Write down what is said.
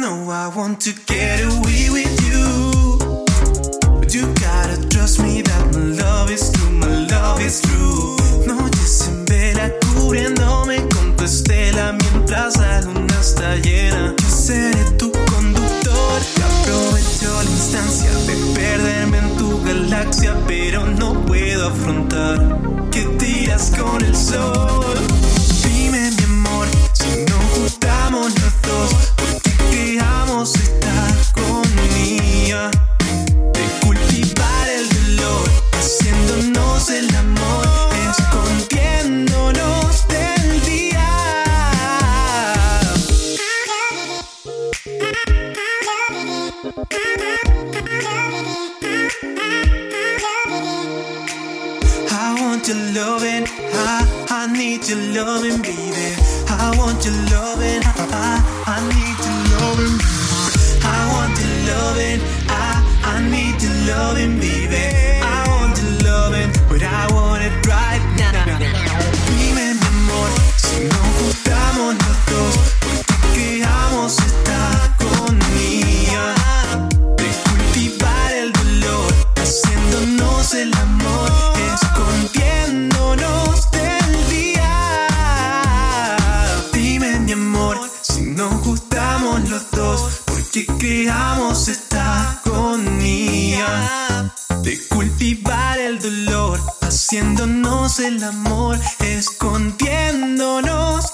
know I want to get away with you. But you gotta trust me that my love is true, my love is true. Noches en vela cubriéndome con tu estela mientras la luna está llena. Yo seré tu conductor que aprovechó la instancia de perderme en tu galaxia, pero no puedo afrontar que tiras con el sol. your loving. I, I need your loving, baby. I want your loving. I, I need your loving. I want your los dos, porque creamos esta agonía de cultivar el dolor, haciéndonos el amor, escondiéndonos